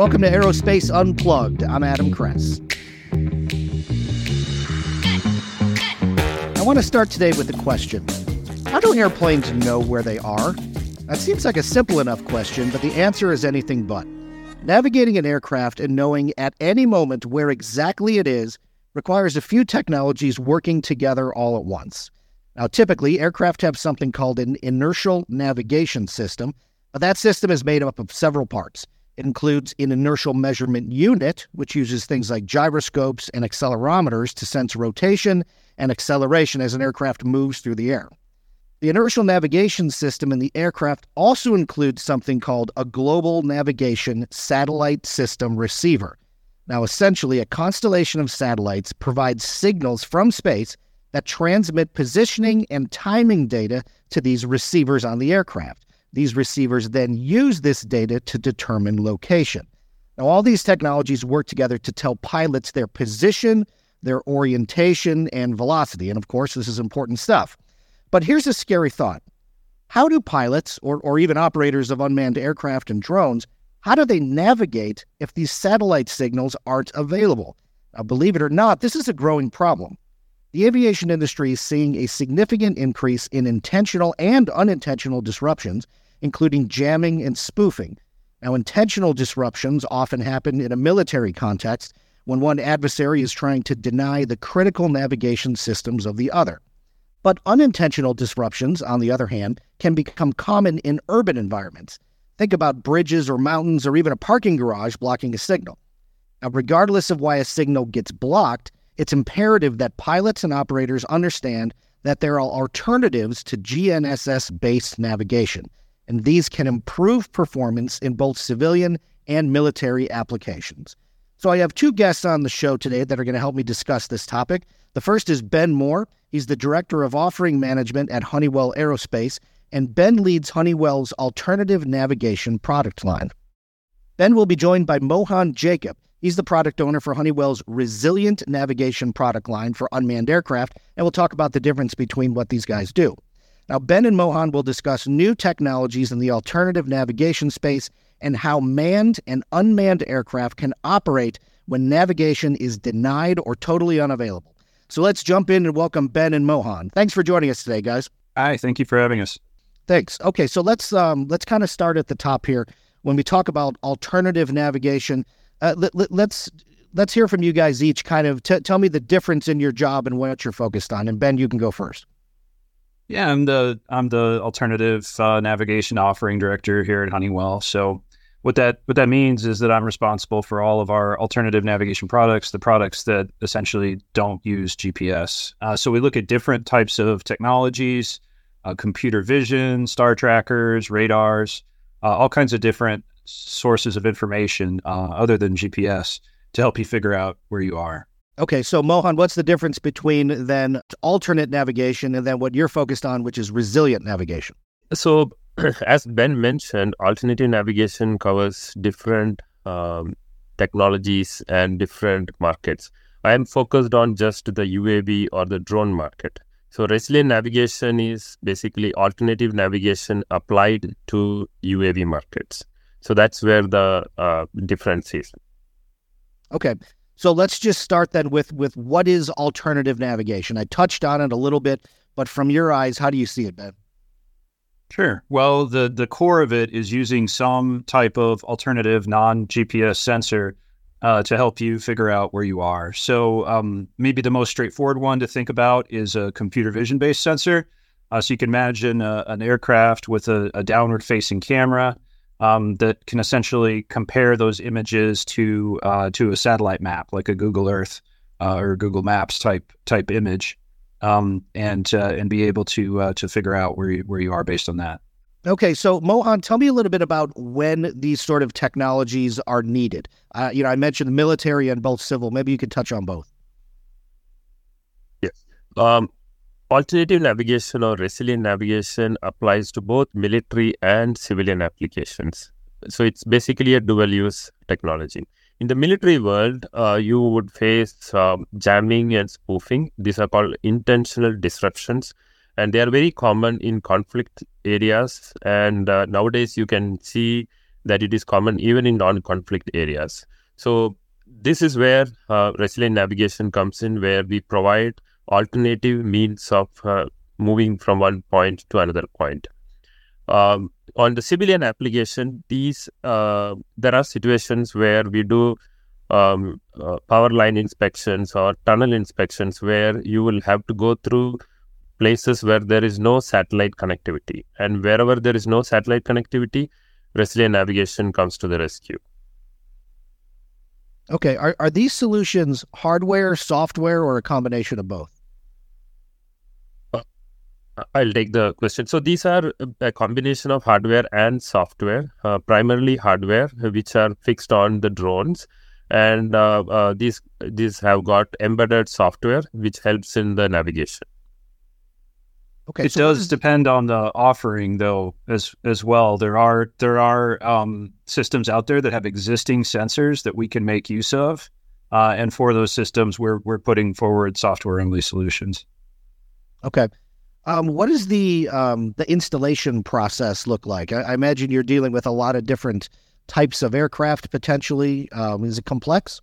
Welcome to Aerospace Unplugged. I'm Adam Kress. I want to start today with a question How do airplanes know where they are? That seems like a simple enough question, but the answer is anything but. Navigating an aircraft and knowing at any moment where exactly it is requires a few technologies working together all at once. Now, typically, aircraft have something called an inertial navigation system, but that system is made up of several parts. It includes an inertial measurement unit, which uses things like gyroscopes and accelerometers to sense rotation and acceleration as an aircraft moves through the air. The inertial navigation system in the aircraft also includes something called a Global Navigation Satellite System Receiver. Now, essentially, a constellation of satellites provides signals from space that transmit positioning and timing data to these receivers on the aircraft. These receivers then use this data to determine location. Now, all these technologies work together to tell pilots their position, their orientation, and velocity. And of course, this is important stuff. But here's a scary thought How do pilots, or, or even operators of unmanned aircraft and drones, how do they navigate if these satellite signals aren't available? Now, believe it or not, this is a growing problem. The aviation industry is seeing a significant increase in intentional and unintentional disruptions, including jamming and spoofing. Now, intentional disruptions often happen in a military context when one adversary is trying to deny the critical navigation systems of the other. But unintentional disruptions, on the other hand, can become common in urban environments. Think about bridges or mountains or even a parking garage blocking a signal. Now, regardless of why a signal gets blocked, it's imperative that pilots and operators understand that there are alternatives to GNSS based navigation, and these can improve performance in both civilian and military applications. So, I have two guests on the show today that are going to help me discuss this topic. The first is Ben Mohr. He's the Director of Offering Management at Honeywell Aerospace, and Ben leads Honeywell's alternative navigation product line. Ben will be joined by Mohan Jacob. He's the product owner for Honeywell's Resilient Navigation product line for unmanned aircraft, and we'll talk about the difference between what these guys do. Now, Ben and Mohan will discuss new technologies in the alternative navigation space and how manned and unmanned aircraft can operate when navigation is denied or totally unavailable. So let's jump in and welcome Ben and Mohan. Thanks for joining us today, guys. Hi, thank you for having us. Thanks. Okay, so let's um, let's kind of start at the top here. When we talk about alternative navigation, uh, let, us let's, let's hear from you guys each. Kind of t- tell me the difference in your job and what you're focused on. And Ben, you can go first. Yeah, I'm the I'm the alternative uh, navigation offering director here at Honeywell. So what that what that means is that I'm responsible for all of our alternative navigation products, the products that essentially don't use GPS. Uh, so we look at different types of technologies, uh, computer vision, star trackers, radars, uh, all kinds of different sources of information uh, other than GPS to help you figure out where you are. Okay, so Mohan, what's the difference between then alternate navigation and then what you're focused on, which is resilient navigation? So as Ben mentioned, alternative navigation covers different um, technologies and different markets. I am focused on just the UAV or the drone market. So, resilient navigation is basically alternative navigation applied to UAV markets. So, that's where the uh, difference is. Okay. So let's just start then with with what is alternative navigation. I touched on it a little bit, but from your eyes, how do you see it, Ben? Sure. Well, the the core of it is using some type of alternative non GPS sensor uh, to help you figure out where you are. So um, maybe the most straightforward one to think about is a computer vision based sensor. Uh, so you can imagine a, an aircraft with a, a downward facing camera um, that can essentially compare those images to uh, to a satellite map, like a Google Earth uh, or Google Maps type type image um, and uh, and be able to uh, to figure out where you, where you are based on that. Okay, so Mohan, tell me a little bit about when these sort of technologies are needed. Uh, you know, I mentioned military and both civil. Maybe you could touch on both. Yes. Um, alternative navigation or resilient navigation applies to both military and civilian applications. So it's basically a dual use technology. In the military world, uh, you would face um, jamming and spoofing. These are called intentional disruptions, and they are very common in conflict areas. And uh, nowadays, you can see that it is common even in non-conflict areas. So this is where uh, resilient navigation comes in, where we provide alternative means of uh, moving from one point to another point. Um, on the civilian application, these uh, there are situations where we do um, uh, power line inspections or tunnel inspections where you will have to go through places where there is no satellite connectivity, and wherever there is no satellite connectivity, resilient navigation comes to the rescue. Okay, are are these solutions hardware, software, or a combination of both? I'll take the question. So these are a combination of hardware and software, uh, primarily hardware, which are fixed on the drones, and uh, uh, these these have got embedded software which helps in the navigation. Okay, it so does depend on the offering, though, as as well. There are there are um, systems out there that have existing sensors that we can make use of, uh, and for those systems, we're we're putting forward software only solutions. Okay. Um, what does the um, the installation process look like? I, I, imagine you're dealing with a lot of different types of aircraft potentially. Um, is it complex?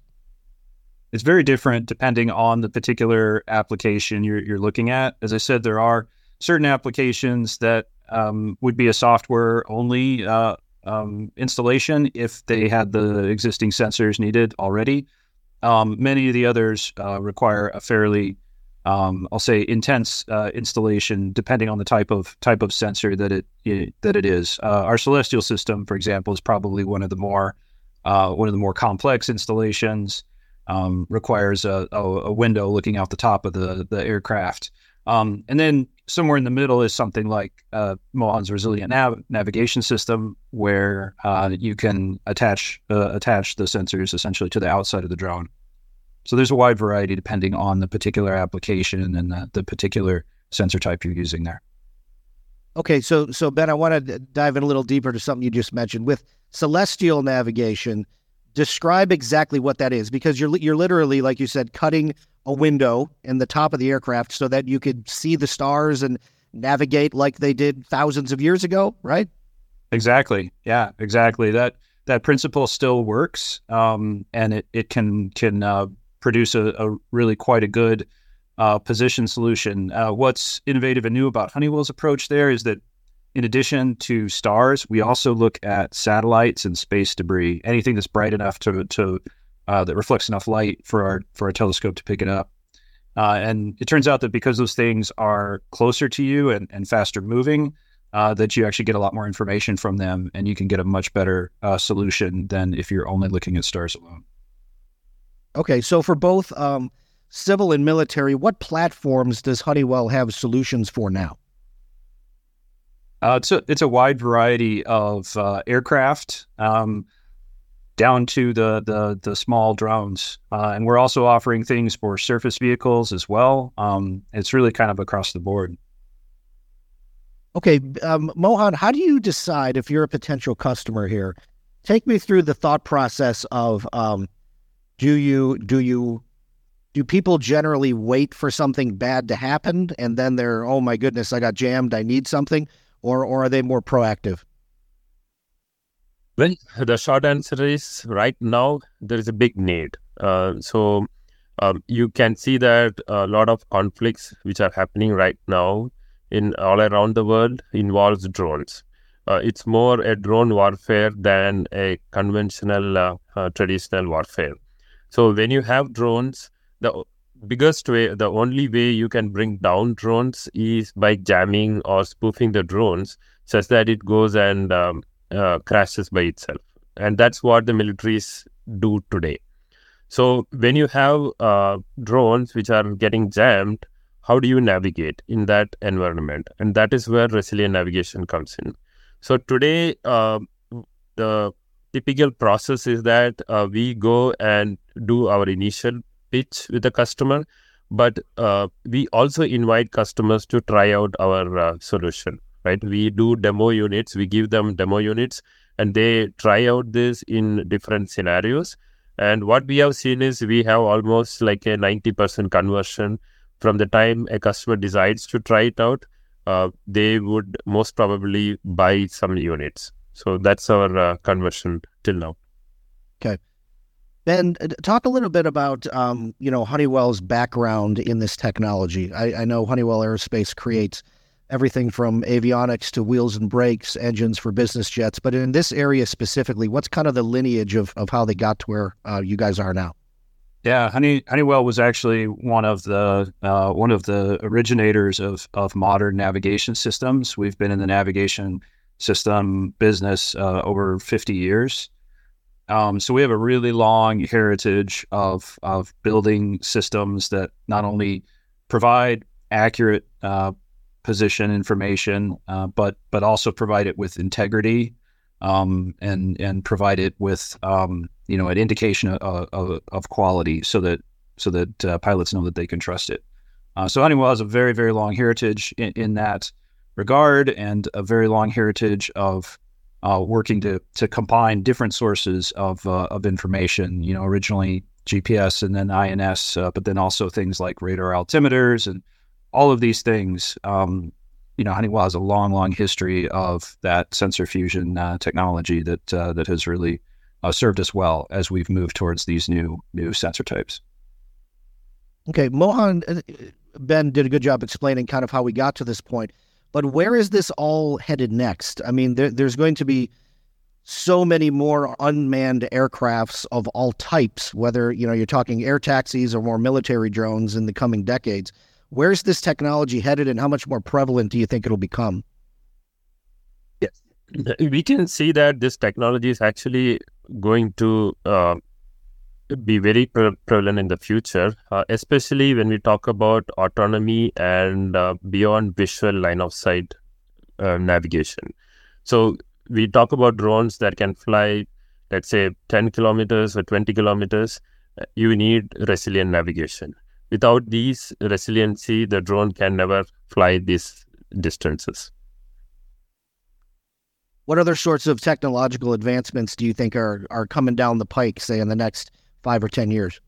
It's very different depending on the particular application you're, you're looking at. As I said, there are certain applications that um, would be a software only uh, um, installation if they had the existing sensors needed already. Um, many of the others uh, require a fairly um, I'll say intense uh, installation, depending on the type of type of sensor that it, it that it is. Uh, our Celestial system, for example, is probably one of the more uh, one of the more complex installations. Um, requires a, a, window looking out the top of the the aircraft, um, and then somewhere in the middle is something like uh, Mohan's resilient nav- navigation system, where uh, you can attach uh, attach the sensors essentially to the outside of the drone. So there's a wide variety depending on the particular application and the, the particular sensor type you're using there. Okay, so so Ben, I want to dive in a little deeper to something you just mentioned with celestial navigation. Describe exactly what that is, because you're you're literally, like you said, cutting a window in the top of the aircraft so that you could see the stars and navigate like they did thousands of years ago, right? Exactly. Yeah, exactly. That that principle still works, um, and it it can can uh, produce a, a really quite a good uh, position solution. Uh, what's innovative and new about Honeywell's approach there is that in addition to stars, we also look at satellites and space debris, anything that's bright enough to, to uh, that reflects enough light for our for our telescope to pick it up. Uh, and it turns out that because those things are closer to you and, and faster moving, uh, that you actually get a lot more information from them, and you can get a much better uh, solution than if you're only looking at stars alone. Okay, so for both um, civil and military, what platforms does Honeywell have solutions for now? Uh, it's a it's a wide variety of uh, aircraft, um, down to the the, the small drones, uh, and we're also offering things for surface vehicles as well. Um, it's really kind of across the board. Okay, um, Mohan, how do you decide if you're a potential customer here? Take me through the thought process of um, do you do you do people generally wait for something bad to happen and then they're oh my goodness i got jammed i need something or or are they more proactive well the short answer is right now there is a big need. Uh, so um, you can see that a lot of conflicts which are happening right now in all around the world involves drones. Uh, it's more a drone warfare than a conventional uh, uh traditional warfare. So when you have drones, the biggest way, the only way you can bring down drones is by jamming or spoofing the drones such that it goes and um, uh, crashes by itself. And that's what the militaries do today. So when you have uh, drones which are getting jammed, how do you navigate in that environment? And that is where resilient navigation comes in. So today, uh, the typical process is that uh, we go and do our initial pitch with the customer, but uh, we also invite customers to try out our uh, solution. Right? We do demo units. We give them demo units, and they try out this in different scenarios. And what we have seen is we have almost like a ninety percent conversion from the time a customer decides to try it out. Uh, they would most probably buy some units. So that's our uh, conversion till now. Okay. Ben, uh, talk a little bit about um, you know Honeywell's background in this technology. I, I, know Honeywell Aerospace creates everything from avionics to wheels and brakes, engines for business jets. But in this area specifically, what's kind of the lineage of, of how they got to where uh, you guys are now? Yeah, Honey, Honeywell was actually one of the uh, one of the originators of of modern navigation systems. We've been in the navigation system business uh, over 50 years. Um, so we have a really long heritage of of building systems that not only provide accurate uh, position information, uh, but but also provide it with integrity um, and and provide it with um, you know an indication of, of, of, quality, so that so that uh, pilots know that they can trust it. Uh, so Honeywell has a very very long heritage in, in that regard, and a very long heritage of uh, working to to combine different sources of uh, of information. You know, originally GPS and then INS, uh, but then also things like radar altimeters and all of these things. Um, you know, Honeywell has a long, long history of that sensor fusion uh, technology that uh, that has really uh, served us well as we've moved towards these new new sensor types. Okay, Mohan, uh, Ben did a good job explaining kind of how we got to this point, but where is this all headed next? I mean, there, there's going to be so many more unmanned aircrafts of all types, whether you know you're talking air taxis or more military drones in the coming decades. Where's this technology headed, and how much more prevalent do you think it'll become? Yes, we can see that this technology is actually going to uh, be very pre- prevalent in the future, uh, especially when we talk about autonomy and uh, beyond visual line of sight uh, navigation. So we talk about drones that can fly, let's say, 10 kilometers or 20 kilometers. Uh, you need resilient navigation without these resiliency, the drone can never fly these distances. What other sorts of technological advancements do you think are are coming down the pike, say in the next five or ten years?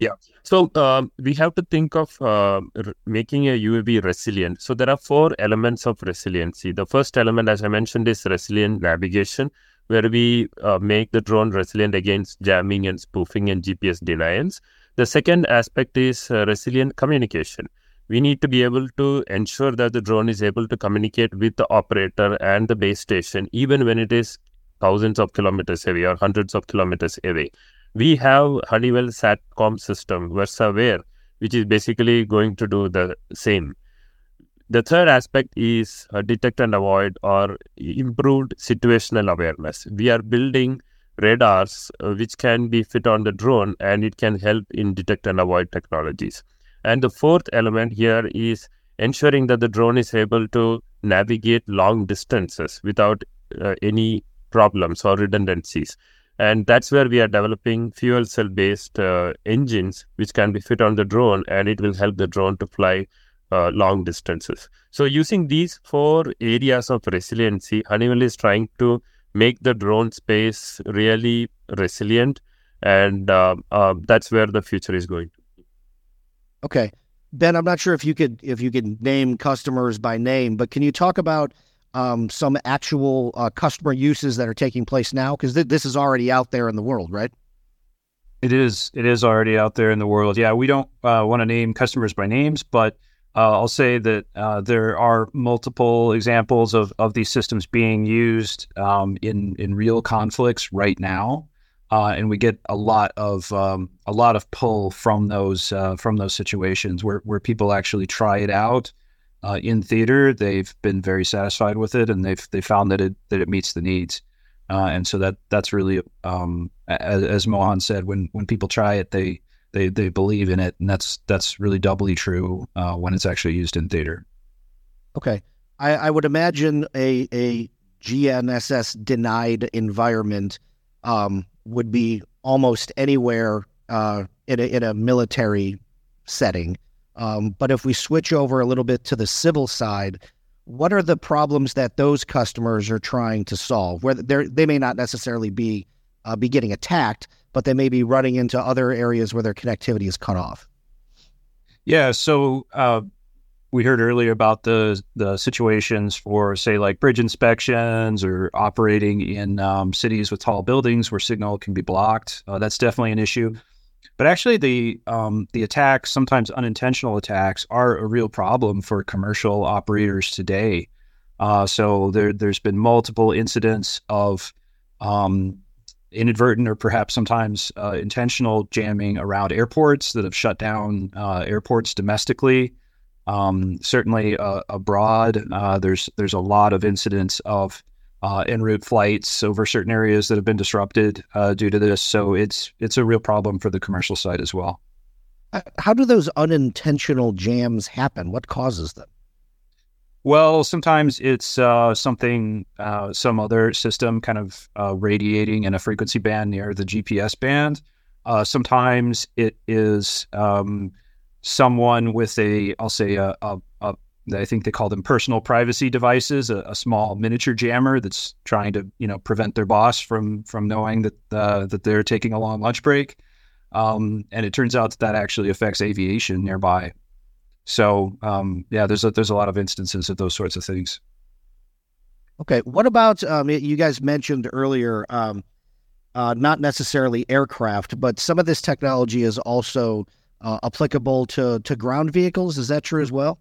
Yeah, so um, we have to think of uh, r- making a UAV resilient. So there are four elements of resiliency. The first element, as I mentioned, is resilient navigation, where we uh, make the drone resilient against jamming and spoofing and GPS denials. The second aspect is uh, resilient communication. We need to be able to ensure that the drone is able to communicate with the operator and the base station, even when it is thousands of kilometers away or hundreds of kilometers away. We have Honeywell SATCOM system, VersaWave, which is basically going to do the same. The third aspect is uh, detect and avoid or improved situational awareness. We are building radars uh, which can be fit on the drone and it can help in detect and avoid technologies. And the fourth element here is ensuring that the drone is able to navigate long distances without uh, any problems or redundancies. And that's where we are developing fuel cell based uh, engines which can be fit on the drone and it will help the drone to fly uh, long distances. So, using these four areas of resiliency, Honeywell is trying to make the drone space really resilient, and uh, uh, that's where the future is going. Okay, Ben, I'm not sure if you could if you could name customers by name, but can you talk about um, some actual uh, customer uses that are taking place now? Because th- this is already out there in the world, right? It is. It is already out there in the world. Yeah, we don't uh, want to name customers by names, but uh, I'll say that uh, there are multiple examples of, of these systems being used um, in in real conflicts right now, uh, and we get a lot of um, a lot of pull from those uh, from those situations where, where people actually try it out uh, in theater. They've been very satisfied with it, and they've they found that it that it meets the needs, uh, and so that that's really um, as, as Mohan said when when people try it they they they believe in it, and that's that's really doubly true uh, when it's actually used in theater. Okay, I, I would imagine a a GNSS denied environment um, would be almost anywhere uh, in a in a military setting. Um, but if we switch over a little bit to the civil side, what are the problems that those customers are trying to solve? Where they they may not necessarily be uh, be getting attacked, but they may be running into other areas where their connectivity is cut off. Yeah. So, uh, we heard earlier about the the situations for say like bridge inspections or operating in um, cities with tall buildings where signal can be blocked. Uh, that's definitely an issue. But actually, the um, the attacks, sometimes unintentional attacks, are a real problem for commercial operators today. Uh, so there, there's been multiple incidents of um, inadvertent or perhaps sometimes uh, intentional jamming around airports that have shut down uh, airports domestically. Um, certainly uh, abroad, uh, there's there's a lot of incidents of uh, en route flights over certain areas that have been disrupted uh, due to this. So it's it's a real problem for the commercial side as well. How do those unintentional jams happen? What causes them? Well, sometimes it's uh, something, uh, some other system kind of uh, radiating in a frequency band near the GPS band. Uh, sometimes it is um, someone with a, I'll say, a, a, a, I think they call them personal privacy devices, a, a, small miniature jammer that's trying to, you know, prevent their boss from from knowing that uh, that they're taking a long lunch break. Um, and it turns out that that actually affects aviation nearby. So um, yeah, there's a, there's a lot of instances of those sorts of things. Okay, what about um, you guys mentioned earlier? Um, uh, not necessarily aircraft, but some of this technology is also uh, applicable to to ground vehicles. Is that true as well?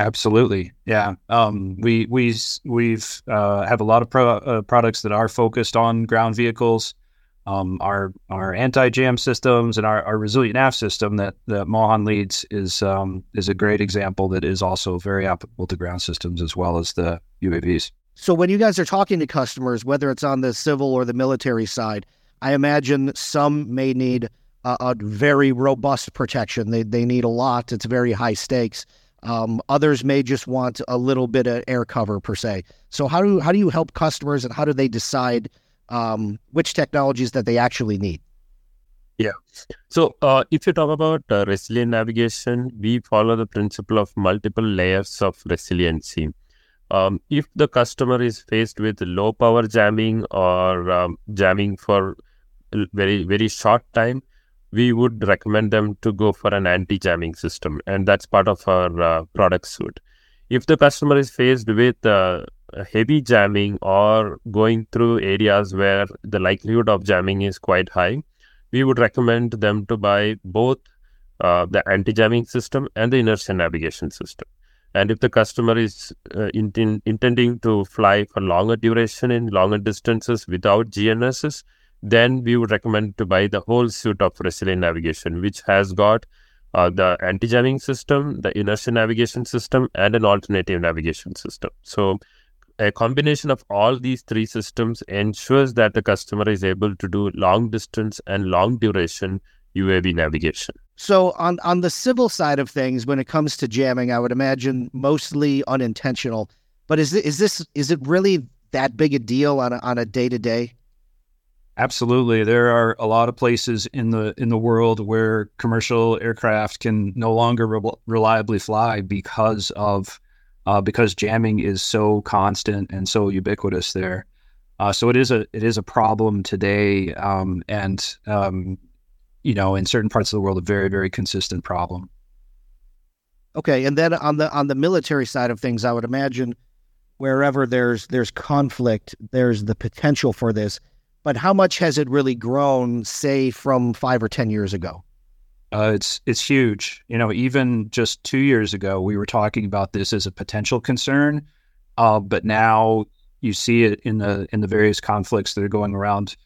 Absolutely, yeah. Um, we we we've uh, have a lot of pro- uh, products that are focused on ground vehicles um, our our anti jam systems and our, our resilient nav system that that Mohan leads is um, is a great example that is also very applicable to ground systems as well as the UAVs. So when you guys are talking to customers, whether it's on the civil or the military side, I imagine some may need a, a very robust protection. They they need a lot. It's very high stakes. Um, others may just want a little bit of air cover per se. So how do how do you help customers and how do they decide? Um, which technologies that they actually need. Yeah. So uh, if you talk about uh, resilient navigation, we follow the principle of multiple layers of resiliency. Um, if the customer is faced with low power jamming or um, jamming for very very short time, we would recommend them to go for an anti-jamming system, and that's part of our uh, product suite. If the customer is faced with uh, heavy jamming or going through areas where the likelihood of jamming is quite high, we would recommend them to buy both uh, the anti jamming system and the inertia navigation system. And if the customer is uh, in, intending to fly for longer duration in longer distances without GNSS, then we would recommend to buy the whole suite of resilient navigation, which has got uh, the anti jamming system, the inertia navigation system, and an alternative navigation system. So a combination of all these three systems ensures that the customer is able to do long distance and long duration UAV navigation. So on on the civil side of things, when it comes to jamming, I would imagine mostly unintentional. But is it, is this is it really that big a deal on a, on a day to day? Absolutely, there are a lot of places in the in the world where commercial aircraft can no longer re- reliably fly because of uh, because jamming is so constant and so ubiquitous there. Uh, so it is a it is a problem today, um, and um, you know, in certain parts of the world, a very very consistent problem. Okay, and then on the on the military side of things, I would imagine wherever there's there's conflict, there's the potential for this. But how much has it really grown, say, from five or ten years ago? Uh, it's it's huge. You know, even just two years ago, we were talking about this as a potential concern, uh, but now you see it in the in the various conflicts that are going around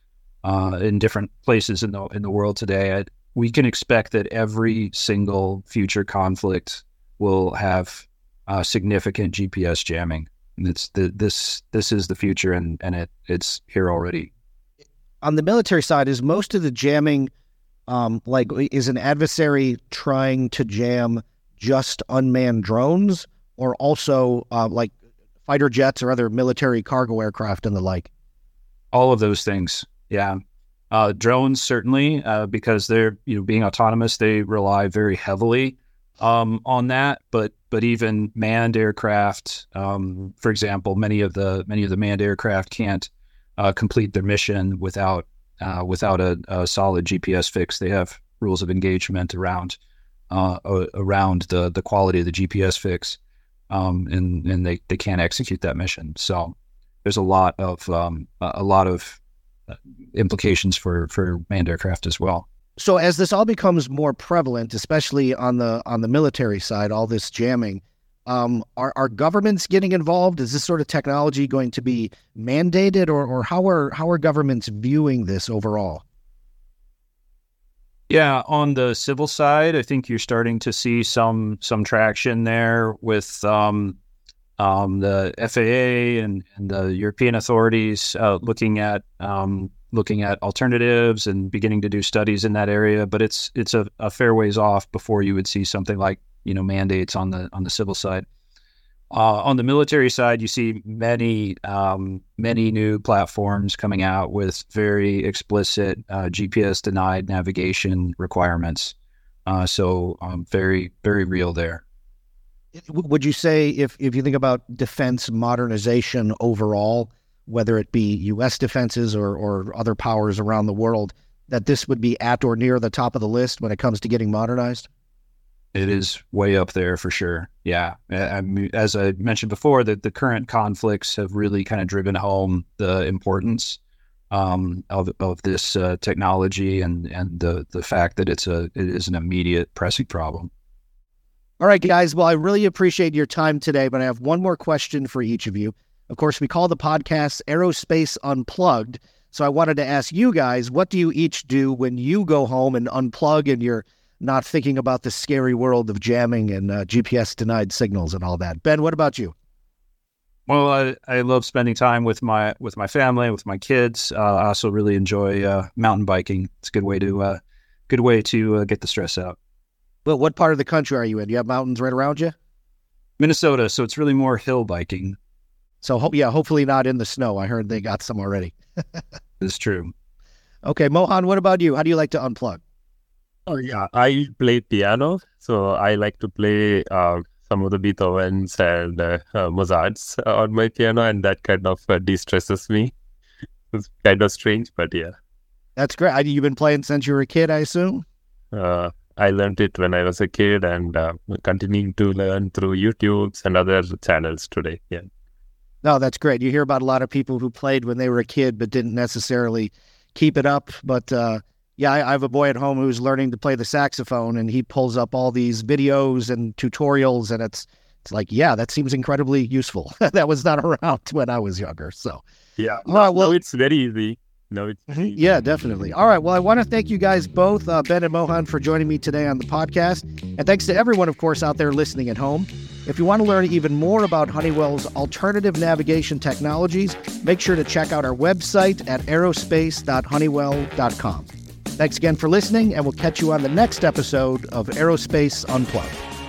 uh, in different places in the in the world today. I, we can expect that every single future conflict will have uh, significant GPS jamming. And it's the, this this is the future, and and it it's here already. On the military side, is most of the jamming um, like, is an adversary trying to jam just unmanned drones, or also uh, like fighter jets or other military cargo aircraft and the like? All of those things, yeah. Uh, drones certainly, uh, because they're you know being autonomous, they rely very heavily um, on that. But but even manned aircraft, um, for example, many of the many of the manned aircraft can't uh, complete their mission without uh, without a, a, solid GPS fix. They have rules of engagement around uh, around the the quality of the GPS fix, um, and and they, they can't execute that mission. So there's a lot of um, a lot of uh, implications for for manned aircraft as well. So as this all becomes more prevalent, especially on the on the military side, all this jamming, um, are are governments getting involved? Is this sort of technology going to be mandated, or or how are how are governments viewing this overall? Yeah, on the civil side, I think you're starting to see some some traction there with um, um, the FAA and, and, the European authorities uh, looking at um, looking at alternatives and beginning to do studies in that area. But it's it's a, a, fair ways off before you would see something like you know mandates on the on the civil side. Uh, on the military side, you see many um, many new platforms coming out with very explicit uh, GPS denied navigation requirements. Uh, so um, very very real there. Would you say if if you think about defense modernization overall, whether it be U.S. defenses or or other powers around the world, that this would be at or near the top of the list when it comes to getting modernized? It is way up there for sure. Yeah, I as I mentioned before, that the current conflicts have really kind of driven home the importance um, of of this uh, technology and and the the fact that it's a it is an immediate pressing problem. All right, guys. Well, I really appreciate your time today, but I have one more question for each of you. Of course, we call the podcast Aerospace Unplugged. So I wanted to ask you guys, what do you each do when you go home and unplug and you're not thinking about the scary world of jamming and uh, GPS denied signals and all that. Ben, what about you? Well, I, I love spending time with my with my family, with my kids. Uh, I also really enjoy uh, mountain biking. It's a good way to uh, good way to uh, get the stress out. Well, what part of the country are you in? Do you have mountains right around you? Minnesota, so it's really more hill biking. So, ho- yeah, hopefully not in the snow. I heard they got some already. it's true. Okay, Mohan, what about you? How do you like to unplug? Oh yeah, I play piano, so I like to play uh, some of the Beethovens and uh, uh, Mozarts on my piano, and that kind of uh, de-stresses me. It's kind of strange, but yeah. That's great. You've been playing since you were a kid, I assume. Uh, I learned it when I was a kid, and uh, continuing to learn through YouTube's and other channels today. Yeah. No, that's great. You hear about a lot of people who played when they were a kid, but didn't necessarily keep it up. But uh, yeah, I, I, have a boy at home who's learning to play the saxophone, and he pulls up all these videos and tutorials, and it's it's like, yeah, that seems incredibly useful. that was not around when I was younger. So yeah, well, well, it's very easy. No, it's mm-hmm. yeah, definitely. All right. Well, I want to thank you guys both, uh, Ben and Mohan, for joining me today on the podcast, and thanks to everyone, of course, out there listening at home. If you want to learn even more about Honeywell's alternative navigation technologies, make sure to check out our website at aerospace.honeywell.com. Thanks again for listening, and we'll catch you on the next episode of Aerospace Unplugged.